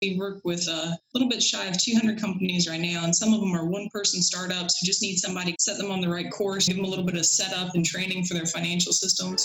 We work with a little bit shy of 200 companies right now, and some of them are one person startups who just need somebody to set them on the right course, give them a little bit of setup and training for their financial systems.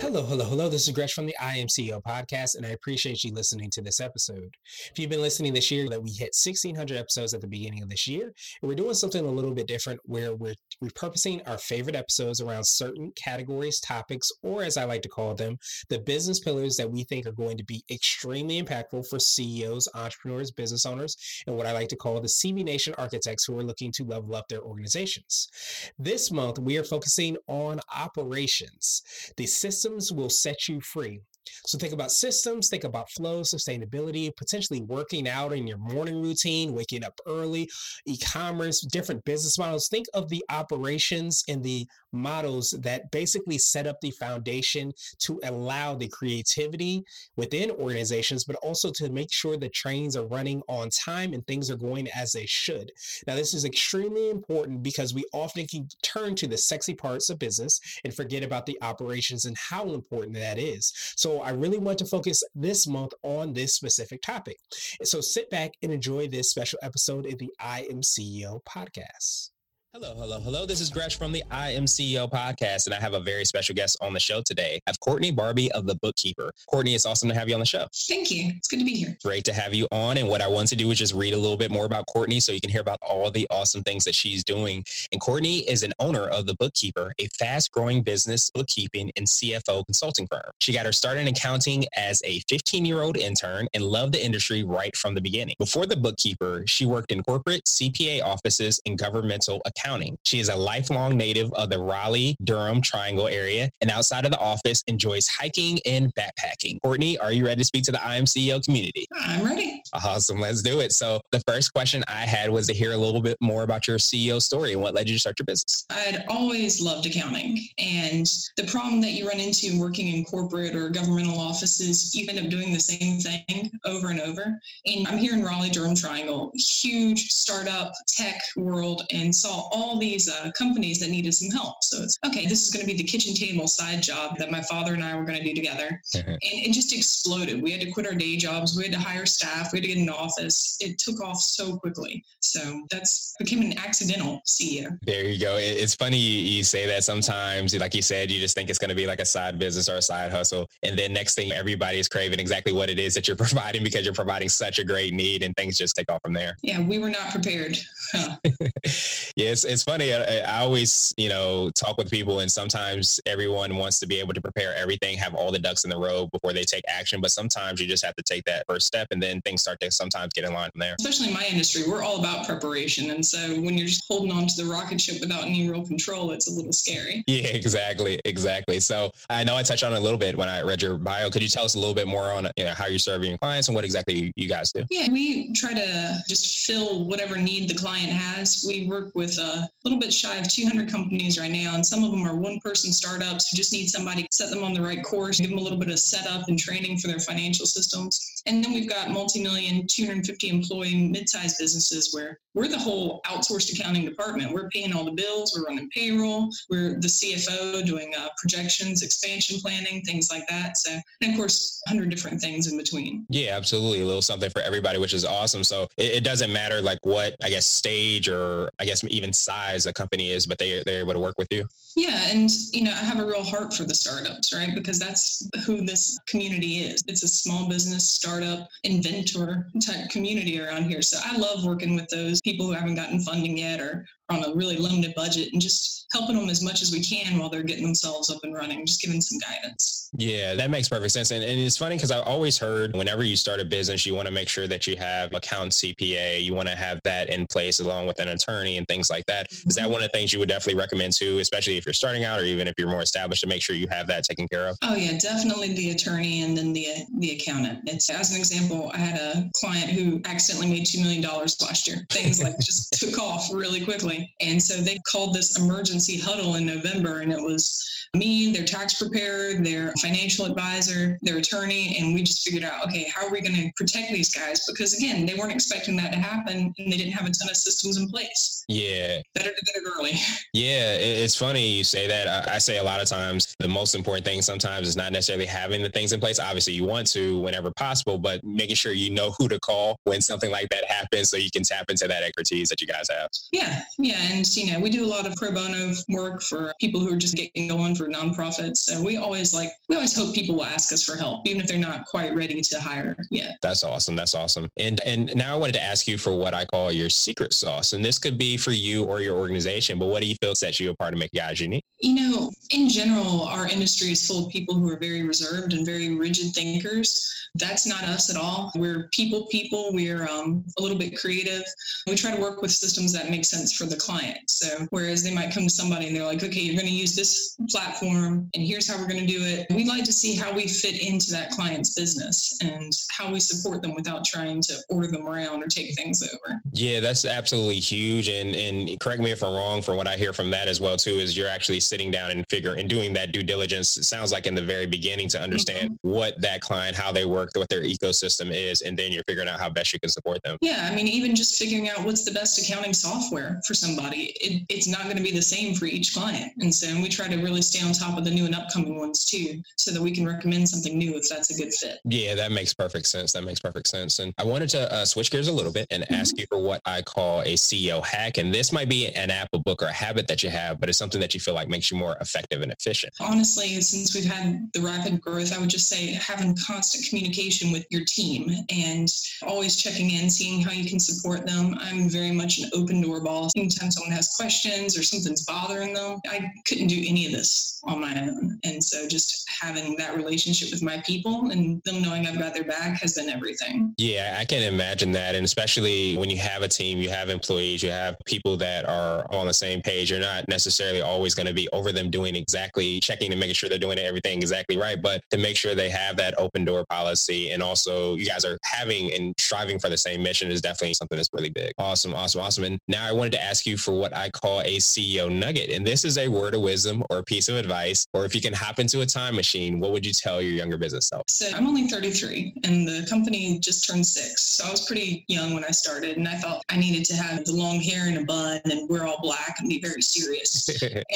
Hello, hello, hello. This is Gresh from the I Am CEO podcast, and I appreciate you listening to this episode. If you've been listening this year, that we hit 1,600 episodes at the beginning of this year, and we're doing something a little bit different where we're repurposing our favorite episodes around certain categories, topics, or as I like to call them, the business pillars that we think are going to be extremely impactful for CEOs, entrepreneurs, business owners, and what I like to call the CB Nation architects who are looking to level up their organizations. This month, we are focusing on operations, the system systems will set you free. So think about systems, think about flow, sustainability, potentially working out in your morning routine, waking up early, e-commerce, different business models. Think of the operations and the models that basically set up the foundation to allow the creativity within organizations, but also to make sure the trains are running on time and things are going as they should. Now, this is extremely important because we often can turn to the sexy parts of business and forget about the operations and how important that is. So I really want to focus this month on this specific topic. So sit back and enjoy this special episode of the I Am CEO podcast. Hello, hello, hello. This is Gresh from the I Am CEO podcast, and I have a very special guest on the show today. I have Courtney Barbee of The Bookkeeper. Courtney, it's awesome to have you on the show. Thank you. It's good to be here. Great to have you on. And what I want to do is just read a little bit more about Courtney so you can hear about all the awesome things that she's doing. And Courtney is an owner of The Bookkeeper, a fast growing business bookkeeping and CFO consulting firm. She got her start in accounting as a 15 year old intern and loved the industry right from the beginning. Before The Bookkeeper, she worked in corporate CPA offices and governmental accounting. She is a lifelong native of the Raleigh, Durham Triangle area and outside of the office enjoys hiking and backpacking. Courtney, are you ready to speak to the I Am CEO community? I'm ready. Awesome. Let's do it. So the first question I had was to hear a little bit more about your CEO story and what led you to start your business. I'd always loved accounting. And the problem that you run into working in corporate or governmental offices, you end up doing the same thing over and over. And I'm here in Raleigh, Durham Triangle, huge startup tech world, and saw all these uh, companies that needed some help. So it's okay, this is going to be the kitchen table side job that my father and I were going to do together. and it just exploded. We had to quit our day jobs, we had to hire staff, we to get an office. It took off so quickly. So that's became an accidental CEO. There you go. It's funny you say that sometimes, like you said, you just think it's going to be like a side business or a side hustle. And then next thing, everybody is craving exactly what it is that you're providing because you're providing such a great need and things just take off from there. Yeah, we were not prepared. Huh. yeah, it's, it's funny. I, I, always, you know, talk with people, and sometimes everyone wants to be able to prepare everything, have all the ducks in the row before they take action. But sometimes you just have to take that first step, and then things start to sometimes get in line from there. Especially in my industry, we're all about preparation, and so when you're just holding on to the rocket ship without any real control, it's a little scary. Yeah, exactly, exactly. So I know I touched on it a little bit when I read your bio. Could you tell us a little bit more on you know, how you're serving your clients and what exactly you guys do? Yeah, we try to just fill whatever need the client has. We work with a little bit shy of 200 companies right now, and some of them are one person startups who just need somebody to set them on the right course, give them a little bit of setup and training for their financial systems. And then we've got multi million, 250 employee mid sized businesses where we're the whole outsourced accounting department. We're paying all the bills, we're running payroll, we're the CFO doing uh, projections, expansion planning, things like that. So, and of course, 100 different things in between. Yeah, absolutely. A little something for everybody, which is awesome. So it, it doesn't matter like what, I guess, stage or I guess even size a company is, but they, they're able to work with you. Yeah. And, you know, I have a real heart for the startups, right? Because that's who this community is. It's a small business, startup, inventor type community around here. So I love working with those people who haven't gotten funding yet or on a really limited budget and just helping them as much as we can while they're getting themselves up and running, just giving some guidance. Yeah, that makes perfect sense. And, and it's funny because I always heard whenever you start a business, you want to make sure that you have account CPA, you want to have that in place. along with an attorney and things like that. Is that mm-hmm. one of the things you would definitely recommend too, especially if you're starting out or even if you're more established to make sure you have that taken care of? Oh yeah, definitely the attorney and then the the accountant. It's as an example, I had a client who accidentally made two million dollars last year. Things like just took off really quickly, and so they called this emergency huddle in November, and it was me, their tax preparer, their financial advisor, their attorney, and we just figured out, okay, how are we going to protect these guys? Because again, they weren't expecting that to happen, and they didn't have a ton of systems in place. Yeah, better to get it early. Yeah, it's funny you say that. I say a lot of times the most important thing sometimes is not necessarily having the things in place. Obviously, you want to whenever possible, but making sure you know who to call when something like that happens, so you can tap into that expertise that you guys have. Yeah, yeah, and you know, we do a lot of pro bono work for people who are just getting going for nonprofits. So we always like we always hope people will ask us for help, even if they're not quite ready to hire yet. That's awesome. That's awesome. And and now I wanted to ask you for what I call your secret sauce. And this could be for you or your organization, but what do you feel sets you apart and make guys unique? You know, in general, our industry is full of people who are very reserved and very rigid thinkers. That's not us at all. We're people people. We're um, a little bit creative. We try to work with systems that make sense for the client. So whereas they might come to somebody and they're like, okay, you're going to use this platform and here's how we're going to do it. We'd like to see how we fit into that client's business and how we support them without trying to order them around or take things over. Yeah, that's absolutely huge. And and correct me if I'm wrong from what I hear from that as well too, is you're actually sitting down and figure and doing that due diligence. It sounds like in the very beginning to understand mm-hmm. what that client, how they work, what their ecosystem is, and then you're figuring out how best you can support them. Yeah, I mean, even just figuring out what's the best accounting software for somebody, it, it's not going to be the same for each client. And so we try to really stay on top of the new and upcoming ones too, so that we can recommend something new if that's a good fit. Yeah, that makes perfect sense. That makes perfect sense. And I wanted to uh, switch gears a little bit and mm-hmm. ask you for what I call a CEO hack. And this might be an app, a book, or a habit that you have, but it's something that you feel like makes you more effective and efficient. Honestly, since we've had the rapid growth, I would just say having constant communication with your team and always checking in, seeing how you can support them. I'm very much an open door ball. Anytime someone has questions or something's bothering them, I couldn't do any of this on my own. And so just having that relationship with my people and them knowing I've got their back has been everything. Yeah, I can imagine that. And especially when you have a team, you have employees, you have people that are on the same page. You're not necessarily always going to be over them doing exactly checking and making sure they're doing everything exactly right, but to make sure they have that open door policy and also you guys are having and striving for the same mission is definitely something that's really big. Awesome, awesome, awesome. And now I wanted to ask you for what I call a CEO nugget. And this is a word of wisdom or a piece of advice, or if you can hop into a time machine, what would you tell your younger business self? So I'm only 33 and the company just turned six. So I was pretty young when I started and I thought I needed to have the long hair and a bun and wear all black and be very serious. and,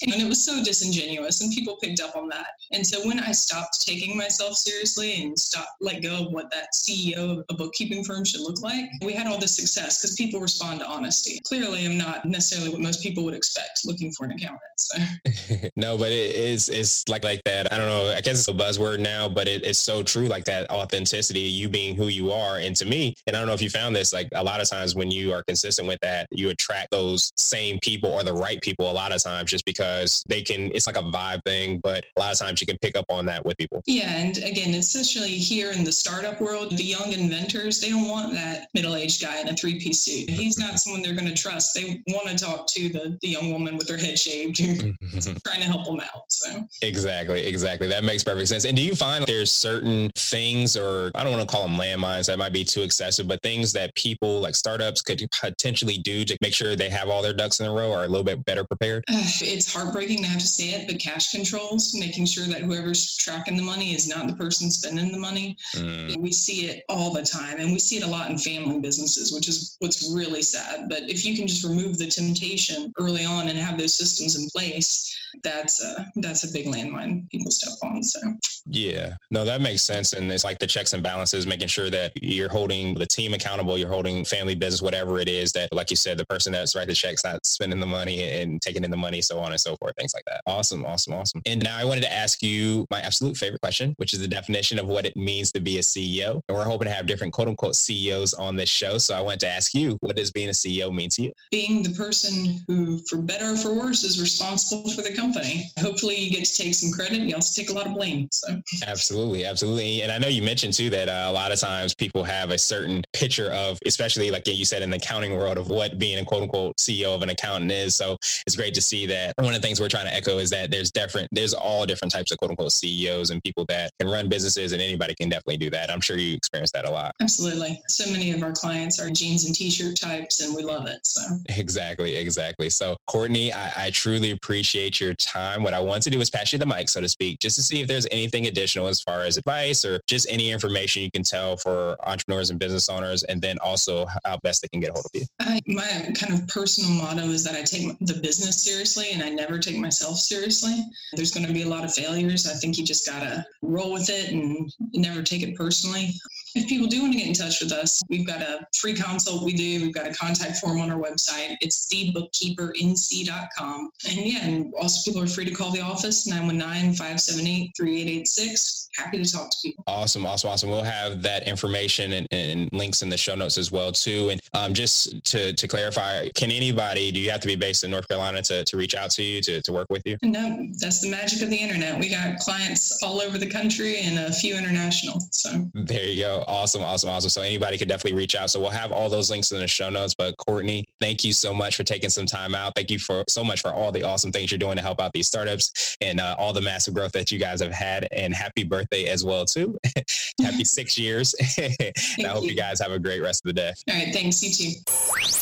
and it was so disingenuous and people picked up on that. And so when I stopped taking myself seriously and stopped let go of what that CEO of a bookkeeping firm should look like, we had all this success because people respond to honesty. Clearly, I'm not necessarily what most people would expect looking for an accountant. So. no, but it is it's like like that. I don't know. I guess it's a buzzword now, but it, it's so true. Like that authenticity, you being who you are. And to me, and I don't know if you found this, like a lot of times when you are consistent with that, you attract those same people or the right people a lot of times just because they can. It's like a vibe thing, but a lot of times you can pick up on that with people. Yeah, and again, especially here in the startup world, the young inventors they don't want that middle-aged guy in a three-piece suit. He's not someone they're going to trust. They want to talk to the, the young woman with her head shaved, mm-hmm. Trying to help them out. So exactly, exactly. That makes perfect sense. And do you find there's certain things, or I don't want to call them landmines, that might be too excessive, but things that people like startups could potentially do to make sure they have all their ducks in a row, are a little bit better prepared? it's heartbreaking to have to say it, but cash controls, making sure that whoever's tracking the money is not the person spending the money. Mm. We see it all the time, and we see it a lot in family businesses, which is what's really sad. But if you can just remove the temptation early on and have those systems in place, that's a, that's a big landmine people step on. So yeah, no, that makes sense. And it's like the checks and balances, making sure that you're holding the team accountable, you're holding family business, whatever it is that, like you said, the person that's writing the checks, not spending the money and taking in the money, so on and so forth, things like that. Awesome, awesome, awesome. And now I wanted to ask you my absolute favorite question, which is the definition of what it means to be a CEO. And we're hoping to have different quote unquote CEOs on this show. So I wanted to ask you, what does being a CEO mean to you? Being the person who, for better or for worse, is responsible for the company company. Hopefully, you get to take some credit. You also take a lot of blame. So absolutely, absolutely. And I know you mentioned too that uh, a lot of times people have a certain picture of, especially like you said in the accounting world, of what being a quote unquote CEO of an accountant is. So it's great to see that. One of the things we're trying to echo is that there's different, there's all different types of quote unquote CEOs and people that can run businesses, and anybody can definitely do that. I'm sure you experience that a lot. Absolutely. So many of our clients are jeans and t-shirt types, and we love it. So exactly, exactly. So Courtney, I, I truly appreciate your time. What I want to do is pass you the mic, so to speak, just to see if there's anything additional as far as advice or just any information you can tell for entrepreneurs and business owners, and then also how best they can get a hold of you. I, my kind of personal motto is that I take the business seriously and I never take myself seriously. There's going to be a lot of failures. I think you just got to roll with it and never take it personally. If people do want to get in touch with us, we've got a free consult we do. We've got a contact form on our website. It's thebookkeepernc.com. And yeah, and also people are free to call the office 919 578 3886. Happy to talk to people. Awesome, awesome, awesome. We'll have that information and, and links in the show notes as well too. And um, just to, to clarify, can anybody, do you have to be based in North Carolina to, to reach out to you to, to work with you? No, that's the magic of the internet. We got clients all over the country and a few international. So there you go. Awesome, awesome, awesome. So anybody could definitely reach out. So we'll have all those links in the show notes. But Courtney, thank you so much for taking some time out. Thank you for so much for all the awesome things you're doing to help out these startups and uh, all the massive growth that you guys have had. And happy birthday as well too. happy six years. and I hope you. you guys have a great rest of the day. All right, thanks. You too.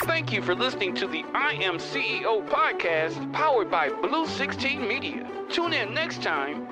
Thank you for listening to the I Am CEO podcast powered by Blue 16 Media. Tune in next time